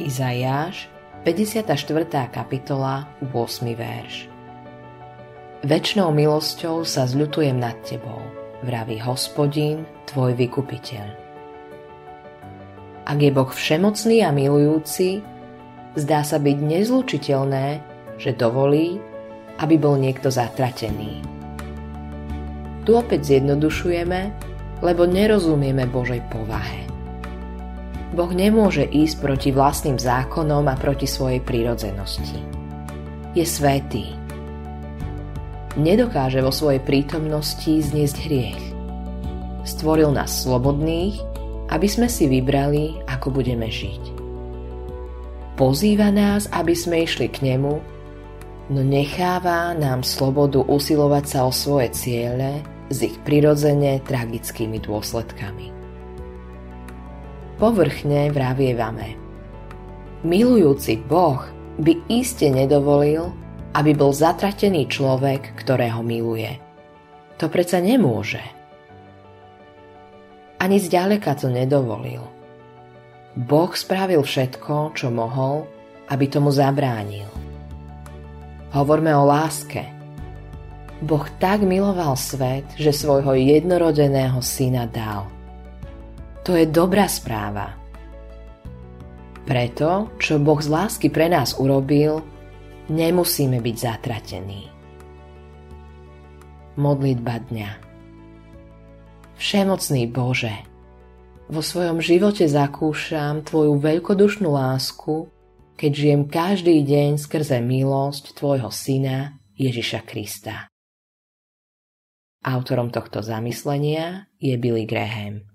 Izajáš, 54. kapitola, 8. verš. Večnou milosťou sa zľutujem nad tebou, vraví hospodín, tvoj vykupiteľ. Ak je Boh všemocný a milujúci, zdá sa byť nezlučiteľné, že dovolí, aby bol niekto zatratený. Tu opäť zjednodušujeme, lebo nerozumieme Božej povahe. Boh nemôže ísť proti vlastným zákonom a proti svojej prírodzenosti. Je svetý. Nedokáže vo svojej prítomnosti zniesť hriech. Stvoril nás slobodných, aby sme si vybrali, ako budeme žiť. Pozýva nás, aby sme išli k nemu, no necháva nám slobodu usilovať sa o svoje ciele s ich prirodzene tragickými dôsledkami povrchne vravievame. Milujúci Boh by iste nedovolil, aby bol zatratený človek, ktorého miluje. To predsa nemôže. Ani zďaleka to nedovolil. Boh spravil všetko, čo mohol, aby tomu zabránil. Hovorme o láske. Boh tak miloval svet, že svojho jednorodeného syna dal – to je dobrá správa. Preto, čo Boh z lásky pre nás urobil, nemusíme byť zatratení. Modlitba dňa Všemocný Bože, vo svojom živote zakúšam Tvoju veľkodušnú lásku, keď žijem každý deň skrze milosť Tvojho Syna Ježiša Krista. Autorom tohto zamyslenia je Billy Graham.